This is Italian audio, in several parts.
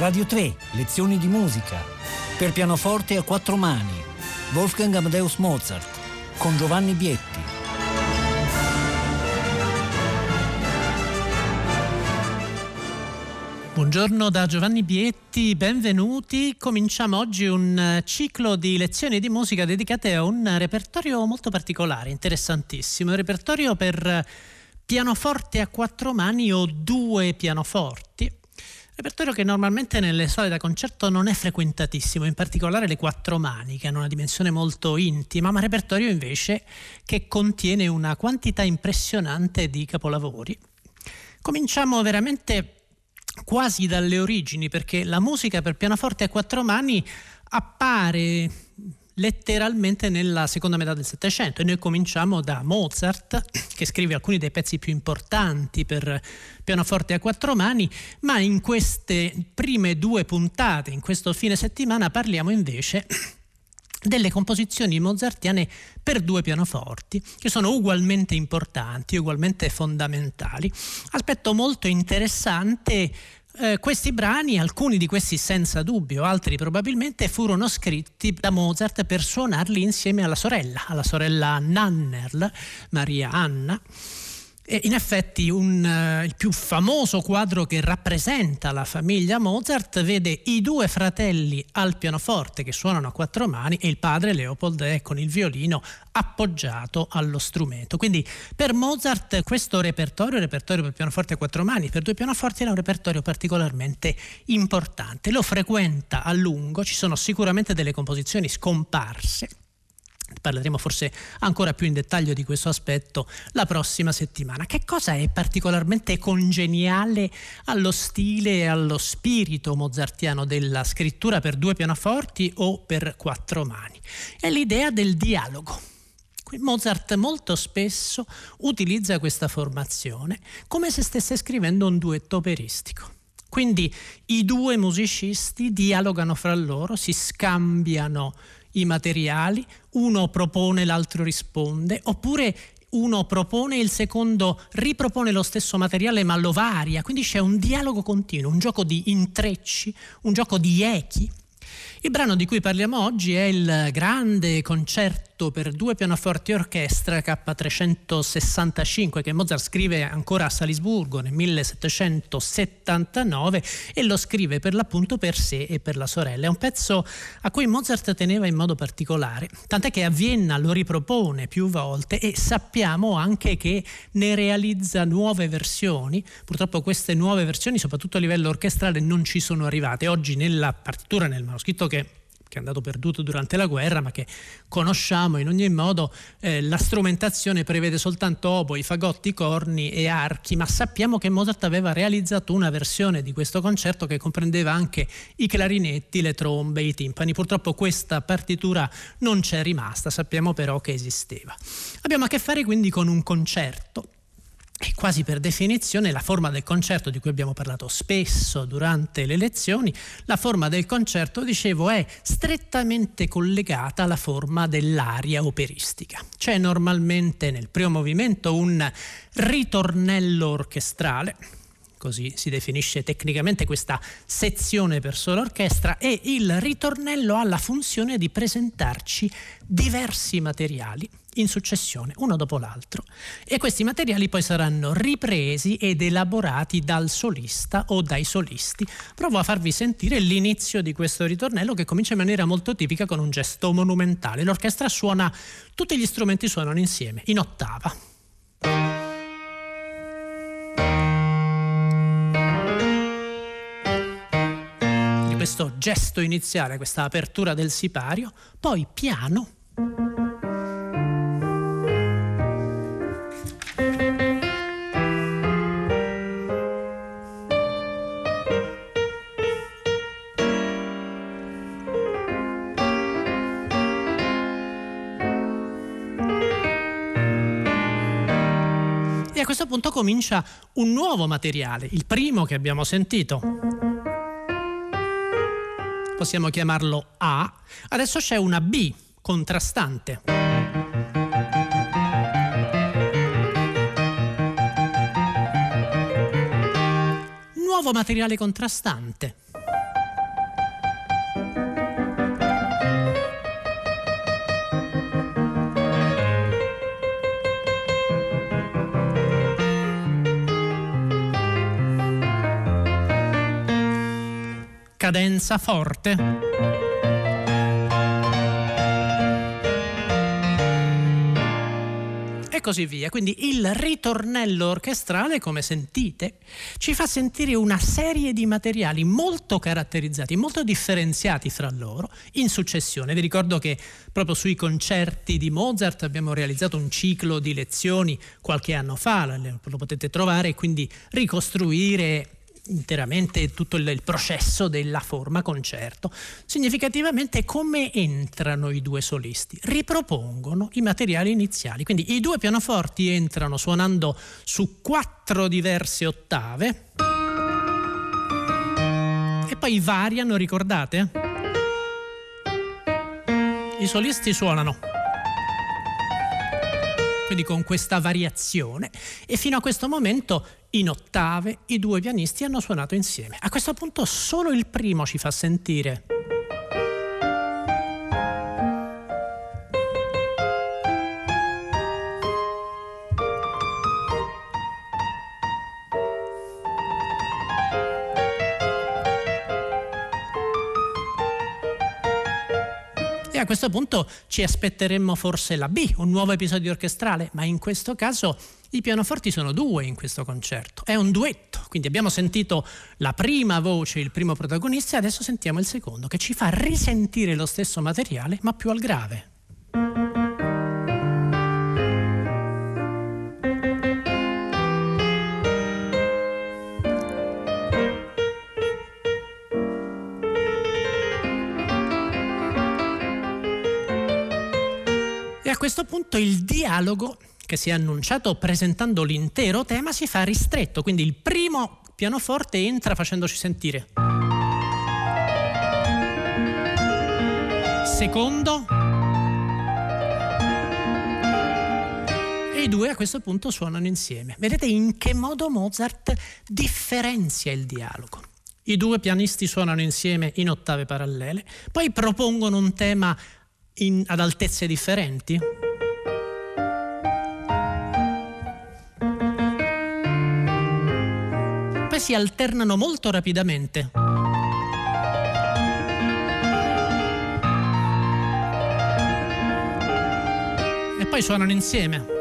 Radio 3, lezioni di musica. Per pianoforte a quattro mani. Wolfgang Amadeus Mozart. Con Giovanni Bietti. Buongiorno da Giovanni Bietti, benvenuti. Cominciamo oggi un eh, ciclo di lezioni di musica dedicate a un repertorio molto particolare, interessantissimo. Un repertorio per pianoforte a quattro mani o due pianoforti Repertorio che normalmente nelle sale da concerto non è frequentatissimo, in particolare le quattro mani, che hanno una dimensione molto intima, ma repertorio invece che contiene una quantità impressionante di capolavori. Cominciamo veramente quasi dalle origini, perché la musica per pianoforte a quattro mani appare letteralmente nella seconda metà del Settecento e noi cominciamo da Mozart che scrive alcuni dei pezzi più importanti per pianoforte a quattro mani, ma in queste prime due puntate, in questo fine settimana parliamo invece delle composizioni mozartiane per due pianoforti, che sono ugualmente importanti, ugualmente fondamentali. Aspetto molto interessante eh, questi brani, alcuni di questi senza dubbio, altri probabilmente, furono scritti da Mozart per suonarli insieme alla sorella, alla sorella Nannerl, Maria Anna. In effetti un, uh, il più famoso quadro che rappresenta la famiglia Mozart vede i due fratelli al pianoforte che suonano a quattro mani e il padre Leopold è con il violino appoggiato allo strumento. Quindi per Mozart questo repertorio, il repertorio per pianoforte a quattro mani, per due pianoforti era un repertorio particolarmente importante. Lo frequenta a lungo, ci sono sicuramente delle composizioni scomparse Parleremo forse ancora più in dettaglio di questo aspetto la prossima settimana. Che cosa è particolarmente congeniale allo stile e allo spirito mozartiano della scrittura per due pianoforti o per quattro mani? È l'idea del dialogo. Mozart molto spesso utilizza questa formazione come se stesse scrivendo un duetto operistico. Quindi i due musicisti dialogano fra loro, si scambiano i materiali, uno propone, l'altro risponde, oppure uno propone e il secondo ripropone lo stesso materiale ma lo varia, quindi c'è un dialogo continuo, un gioco di intrecci, un gioco di echi. Il brano di cui parliamo oggi è il grande concerto per due pianoforti e orchestra K365 che Mozart scrive ancora a Salisburgo nel 1779 e lo scrive per l'appunto per sé e per la sorella. È un pezzo a cui Mozart teneva in modo particolare, tant'è che a Vienna lo ripropone più volte e sappiamo anche che ne realizza nuove versioni. Purtroppo queste nuove versioni, soprattutto a livello orchestrale, non ci sono arrivate. Oggi nella partitura, nel manoscritto che che è andato perduto durante la guerra, ma che conosciamo in ogni modo. Eh, la strumentazione prevede soltanto oboi, fagotti, corni e archi, ma sappiamo che Mozart aveva realizzato una versione di questo concerto che comprendeva anche i clarinetti, le trombe, i timpani. Purtroppo questa partitura non c'è rimasta, sappiamo però che esisteva. Abbiamo a che fare quindi con un concerto e quasi per definizione la forma del concerto di cui abbiamo parlato spesso durante le lezioni, la forma del concerto, dicevo, è strettamente collegata alla forma dell'aria operistica. C'è normalmente nel primo movimento un ritornello orchestrale, così si definisce tecnicamente questa sezione per sola orchestra, e il ritornello ha la funzione di presentarci diversi materiali in successione, uno dopo l'altro. E questi materiali poi saranno ripresi ed elaborati dal solista o dai solisti. Provo a farvi sentire l'inizio di questo ritornello che comincia in maniera molto tipica con un gesto monumentale. L'orchestra suona, tutti gli strumenti suonano insieme, in ottava. questo gesto iniziale, questa apertura del sipario, poi piano questo punto comincia un nuovo materiale, il primo che abbiamo sentito. Possiamo chiamarlo A. Adesso c'è una B contrastante. Nuovo materiale contrastante. Cadenza forte. e così via. Quindi il ritornello orchestrale, come sentite, ci fa sentire una serie di materiali molto caratterizzati, molto differenziati fra loro in successione. Vi ricordo che proprio sui concerti di Mozart abbiamo realizzato un ciclo di lezioni qualche anno fa, lo potete trovare e quindi ricostruire interamente tutto il, il, processo della forma concerto. Significativamente come entrano i due solisti? Ripropongono i materiali iniziali, quindi i due pianoforti entrano suonando su quattro diverse ottave e poi variano, ricordate? I solisti suonano quindi con questa variazione e fino a questo momento in ottave i due pianisti hanno suonato insieme. A questo punto solo il primo ci fa sentire. Questo punto ci aspetteremmo forse la B, un nuovo episodio orchestrale, ma in questo caso i pianoforti sono due in questo concerto, è un duetto, quindi abbiamo sentito la prima voce, il primo protagonista e adesso sentiamo il secondo che ci fa risentire lo stesso materiale ma più al grave. Questo punto il dialogo che si è annunciato presentando l'intero tema si fa ristretto, quindi il primo pianoforte entra facendoci sentire. Secondo. E i due a questo punto suonano insieme. Vedete in che modo Mozart differenzia il dialogo. I due pianisti suonano insieme in ottave parallele, poi propongono un tema in, ad altezze differenti. si alternano molto rapidamente. E poi suonano insieme.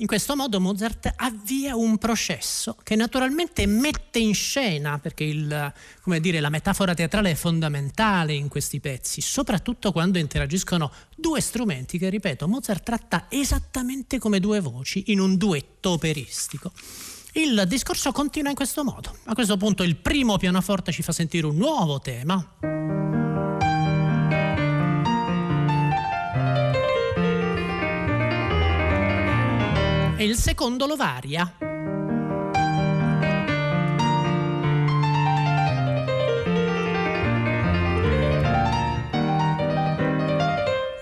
In questo modo Mozart avvia un processo che naturalmente mette in scena, perché il, dire, la metafora teatrale è fondamentale in questi pezzi, soprattutto quando interagiscono due strumenti che, ripeto, Mozart tratta esattamente come due voci in un duetto operistico. Il discorso continua in questo modo. A questo punto il primo pianoforte ci fa sentire un nuovo tema. E il secondo lo varia.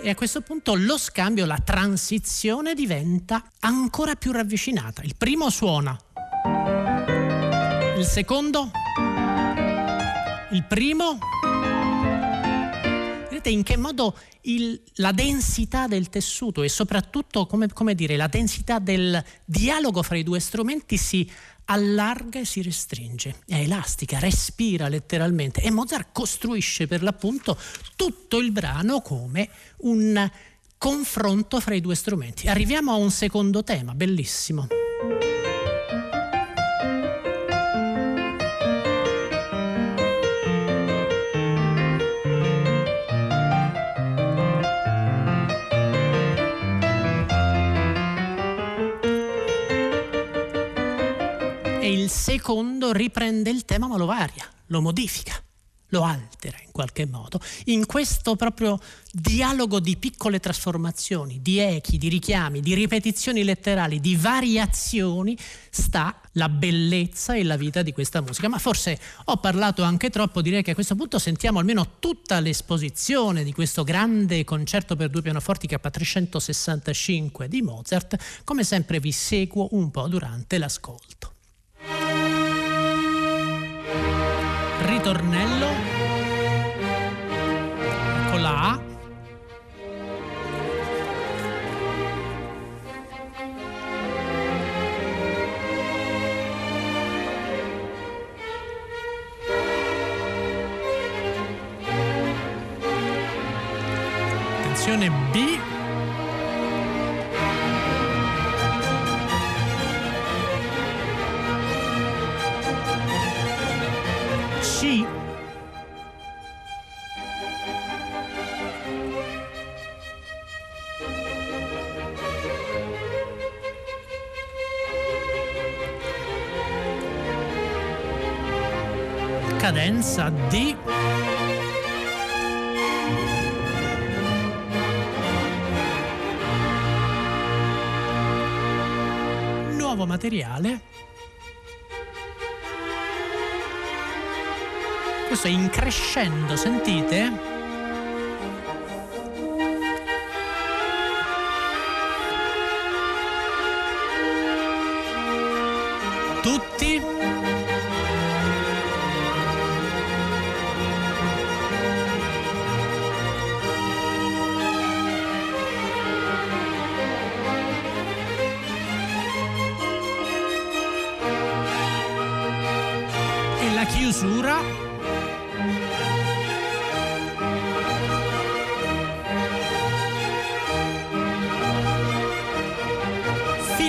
E a questo punto lo scambio, la transizione diventa ancora più ravvicinata. Il primo suona, il secondo, il primo Vedete in che modo il, la densità del tessuto e soprattutto, come, come dire, la densità del dialogo fra i due strumenti si allarga e si restringe, è elastica, respira letteralmente e Mozart costruisce per l'appunto tutto il brano come un confronto fra i due strumenti. Arriviamo a un secondo tema, bellissimo. Il secondo riprende il tema ma lo varia, lo modifica, lo altera in qualche modo. In questo proprio dialogo di piccole trasformazioni, di echi, di richiami, di ripetizioni letterali, di variazioni, sta la bellezza e la vita di questa musica. Ma forse ho parlato anche troppo, direi che a questo punto sentiamo almeno tutta l'esposizione di questo grande concerto per due pianoforti K365 di Mozart. Come sempre vi seguo un po' durante l'ascolto. ritornello con la A. Attenzione B. Cadenza D. Nuovo materiale. Questo è in crescendo, sentite?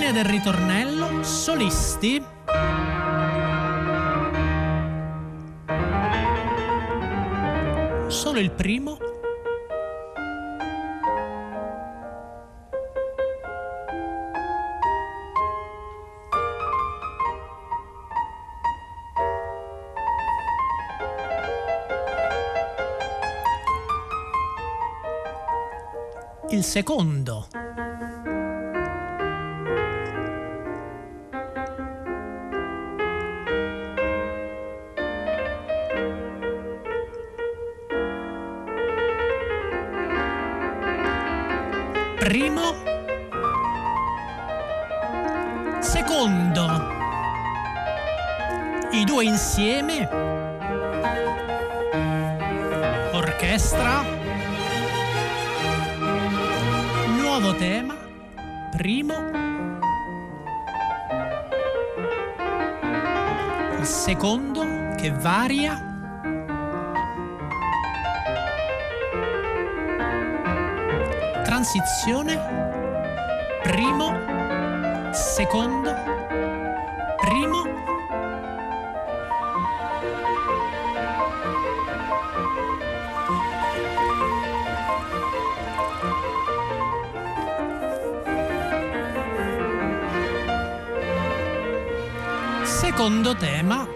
Fine del ritornello solisti. Solo il primo. Il secondo orchestra. Nuovo tema primo. Il secondo che varia. Transizione primo secondo secondo tema.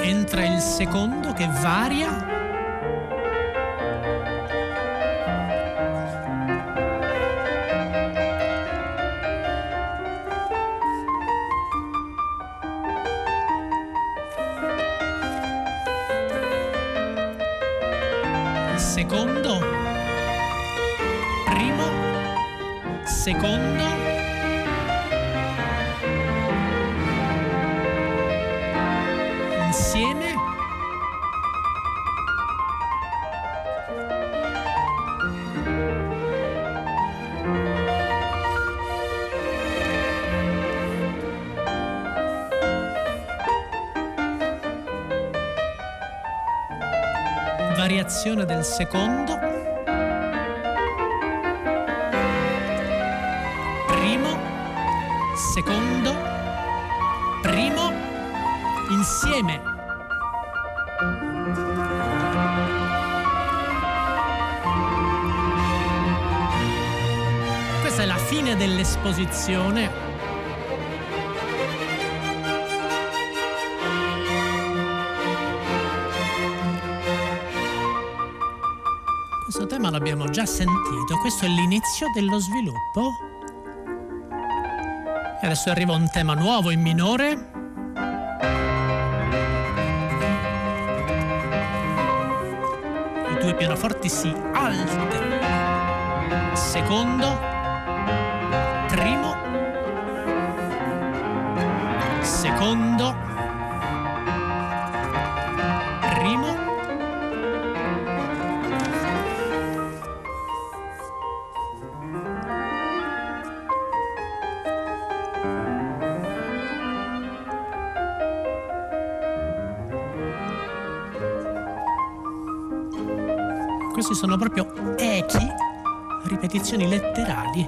Entra il secondo che varia secondo. Insieme. Variazione del secondo primo secondo primo insieme questa è la fine dell'esposizione Questo tema l'abbiamo già sentito, questo è l'inizio dello sviluppo. E adesso arriva un tema nuovo in minore. I due pianoforti si alternano. Secondo, primo, secondo, Questi sono proprio echi, ripetizioni letterali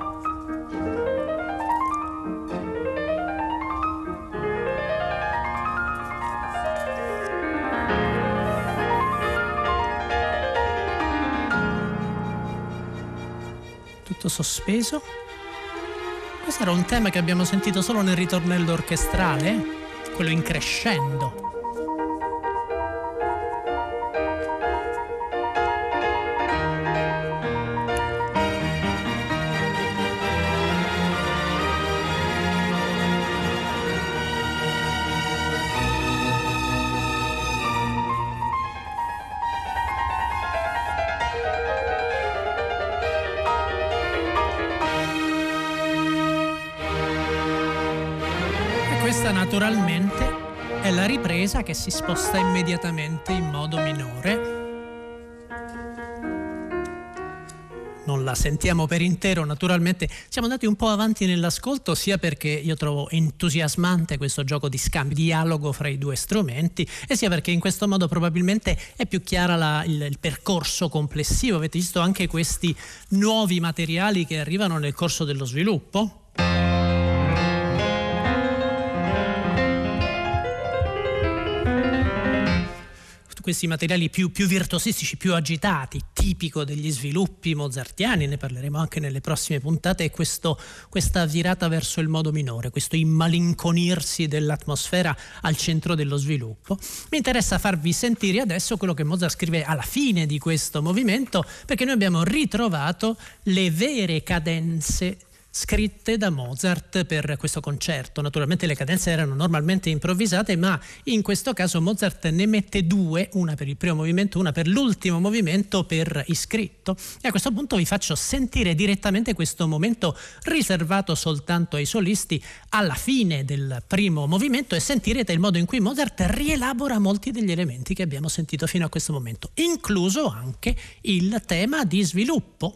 tutto sospeso. Questo era un tema che abbiamo sentito solo nel ritornello orchestrale, quello in crescendo. Naturalmente è la ripresa che si sposta immediatamente in modo minore. Non la sentiamo per intero, naturalmente siamo andati un po' avanti nell'ascolto sia perché io trovo entusiasmante questo gioco di scambio, dialogo fra i due strumenti e sia perché in questo modo probabilmente è più chiara la, il, il percorso complessivo. Avete visto anche questi nuovi materiali che arrivano nel corso dello sviluppo? Questi materiali più, più, virtuosistici, più agitati, tipico degli sviluppi mozartiani, ne parleremo anche nelle prossime puntate, è questo, questa virata verso il modo minore, questo immalinconirsi dell'atmosfera al centro dello sviluppo. Mi interessa farvi sentire adesso quello che Mozart scrive alla fine di questo movimento, perché noi abbiamo ritrovato le vere cadenze scritte da Mozart per questo concerto. Naturalmente le cadenze erano normalmente improvvisate, ma in questo caso Mozart ne mette due, una per il primo movimento, una per l'ultimo movimento per iscritto. E a questo punto vi faccio sentire direttamente questo momento riservato soltanto ai solisti alla fine del primo movimento e sentirete il modo in cui Mozart rielabora molti degli elementi che abbiamo sentito fino a questo momento, incluso anche il tema di sviluppo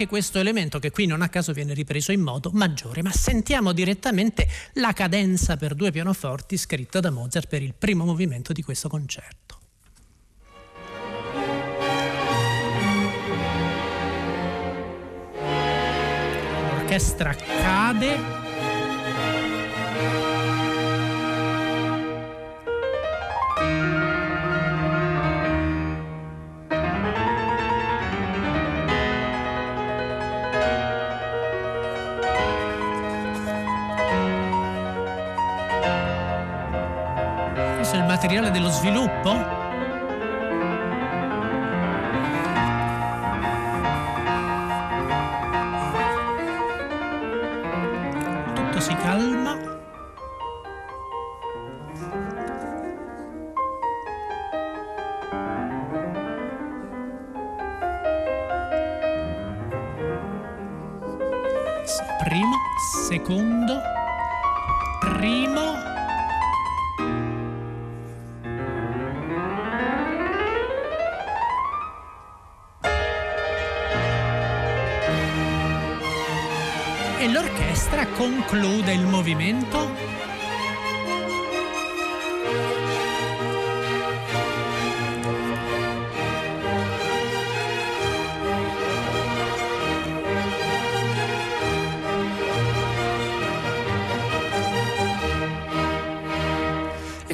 anche questo elemento che qui non a caso viene ripreso in modo maggiore, ma sentiamo direttamente la cadenza per due pianoforti scritta da Mozart per il primo movimento di questo concerto. L'orchestra cade materiale dello sviluppo? Tutto si calma. Primo, secondo, primo, conclude il movimento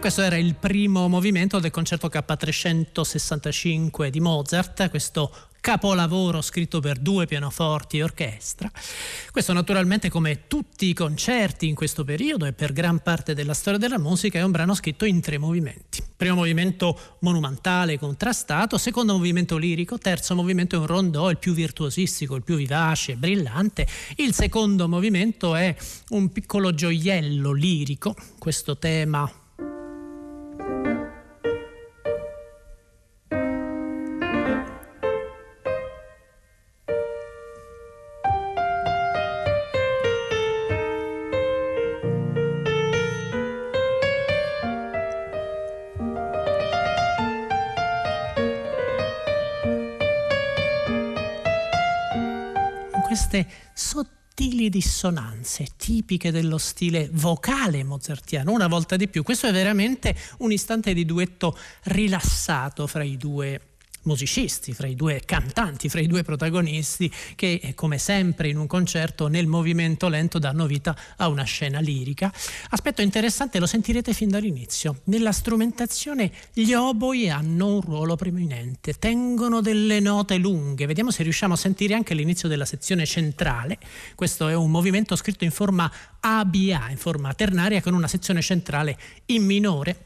questo era il primo movimento del concerto K365 di Mozart, questo capolavoro scritto per due pianoforti e orchestra. Questo naturalmente come tutti i concerti in questo periodo e per gran parte della storia della musica è un brano scritto in tre movimenti. Primo movimento monumentale, contrastato, secondo movimento lirico, terzo movimento è un rondò, il più virtuosistico, il più vivace brillante. Il secondo movimento è un piccolo gioiello lirico, questo tema sottili dissonanze tipiche dello stile vocale mozartiano, una volta di più. Questo è veramente un istante di duetto rilassato fra i due musicisti, fra i due cantanti, fra i due protagonisti che eh, come sempre in un concerto nel movimento lento danno vita a una scena lirica. Aspetto interessante, lo sentirete fin dall'inizio. Nella strumentazione gli oboi hanno un ruolo preminente, tengono delle note lunghe. Vediamo se riusciamo a sentire anche l'inizio della sezione centrale. Questo è un movimento scritto in forma ABA, in forma ternaria con una sezione centrale in minore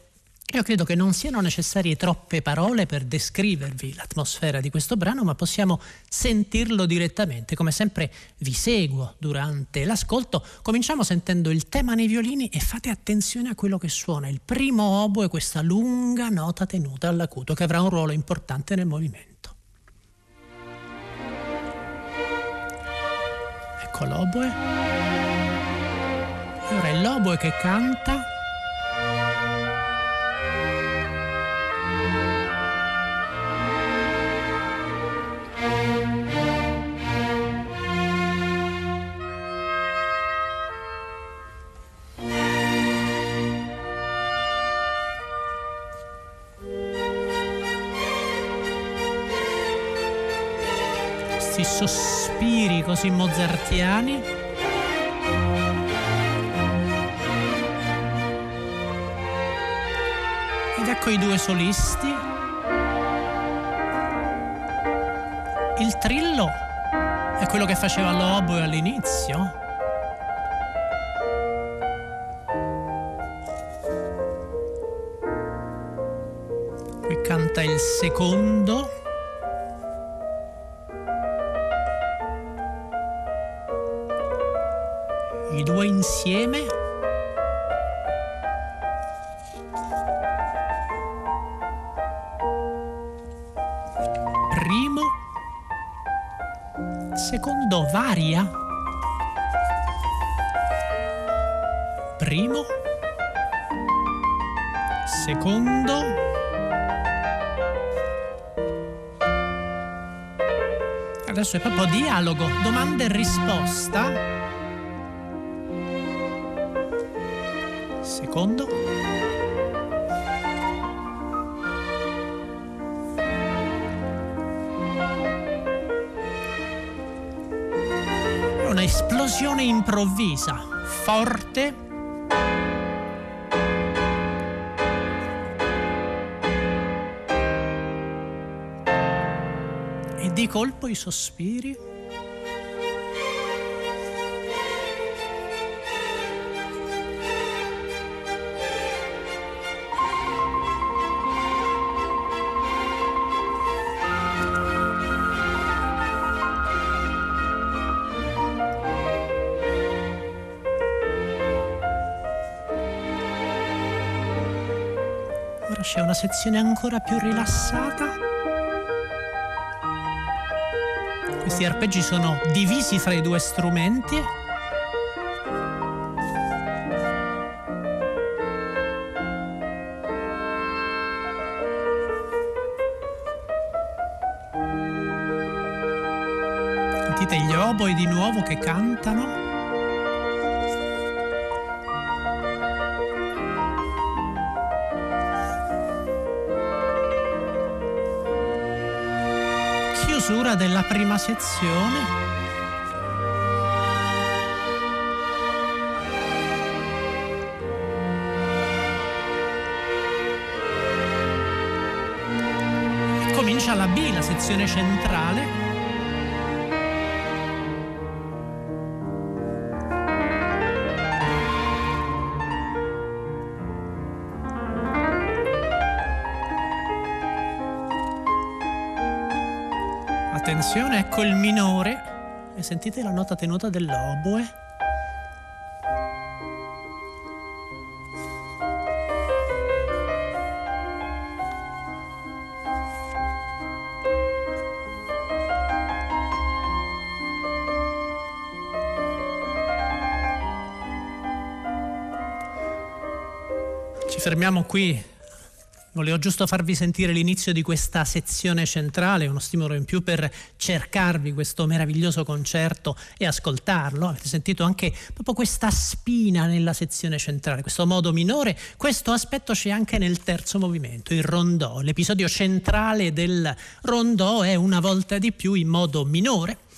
io credo che non siano necessarie troppe parole per descrivervi l'atmosfera di questo brano, ma possiamo sentirlo direttamente. Come sempre vi seguo durante l'ascolto. Cominciamo sentendo il tema nei violini e fate attenzione a quello che suona. Il primo oboe, questa lunga nota tenuta all'acuto che avrà un ruolo importante nel movimento. Ecco l'oboe. E ora è l'oboe che canta sospiri così mozartiani. Ed ecco i due solisti. Il trillo è quello che faceva l'oboe all'inizio. Qui canta il secondo. Insieme. Primo. Secondo varia. Primo. Secondo. Adesso è proprio dialogo domanda e risposta secondo. Una esplosione improvvisa, forte. E di colpo i sospiri. Sezione ancora più rilassata. Questi arpeggi sono divisi fra i due strumenti. Sentite gli oboi di nuovo che cantano. Chiusura della prima sezione. Comincia la B, la sezione centrale. Attenzione, ecco il minore e sentite la nota tenuta dell'oboe. Ci fermiamo qui Volevo giusto farvi sentire l'inizio di questa sezione centrale, uno stimolo in più per cercarvi questo meraviglioso concerto e ascoltarlo. Avete sentito anche proprio questa spina nella sezione centrale, questo modo minore. Questo aspetto c'è anche nel terzo movimento, il rondò. L'episodio centrale del rondò è una volta di più in modo minore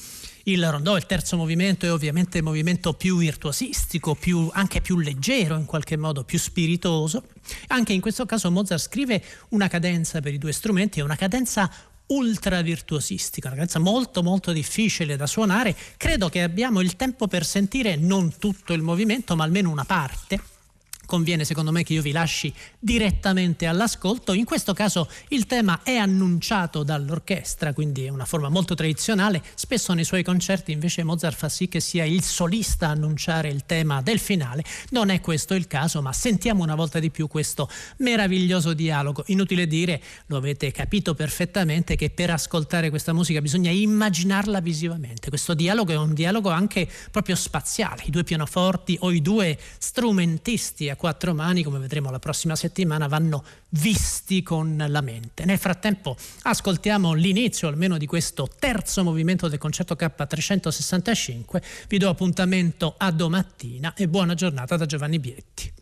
il rondò, il terzo movimento, è ovviamente il movimento più virtuosistico, più, anche più leggero, in qualche modo più spiritoso. Anche in questo caso Mozart scrive una cadenza per i due strumenti, è una cadenza ultra virtuosistica, una cadenza molto molto difficile da suonare. Credo che abbiamo il tempo per sentire non tutto il movimento, ma almeno una parte conviene secondo me che io vi lasci direttamente all'ascolto. In questo caso il tema è annunciato dall'orchestra, quindi è una forma molto tradizionale. Spesso nei suoi concerti invece Mozart fa sì che sia il solista a annunciare il tema del finale. Non è questo il caso, ma sentiamo una volta di più questo meraviglioso dialogo. Inutile dire, lo avete capito perfettamente, che per ascoltare questa musica bisogna immaginarla visivamente. Questo dialogo è un dialogo anche proprio spaziale. I due pianoforti o i due strumentisti a quattro mani, come vedremo la prossima settimana, vanno visti con la mente. Nel frattempo ascoltiamo l'inizio almeno di questo terzo movimento del concerto K365. Vi do appuntamento a domattina e buona giornata da Giovanni Bietti.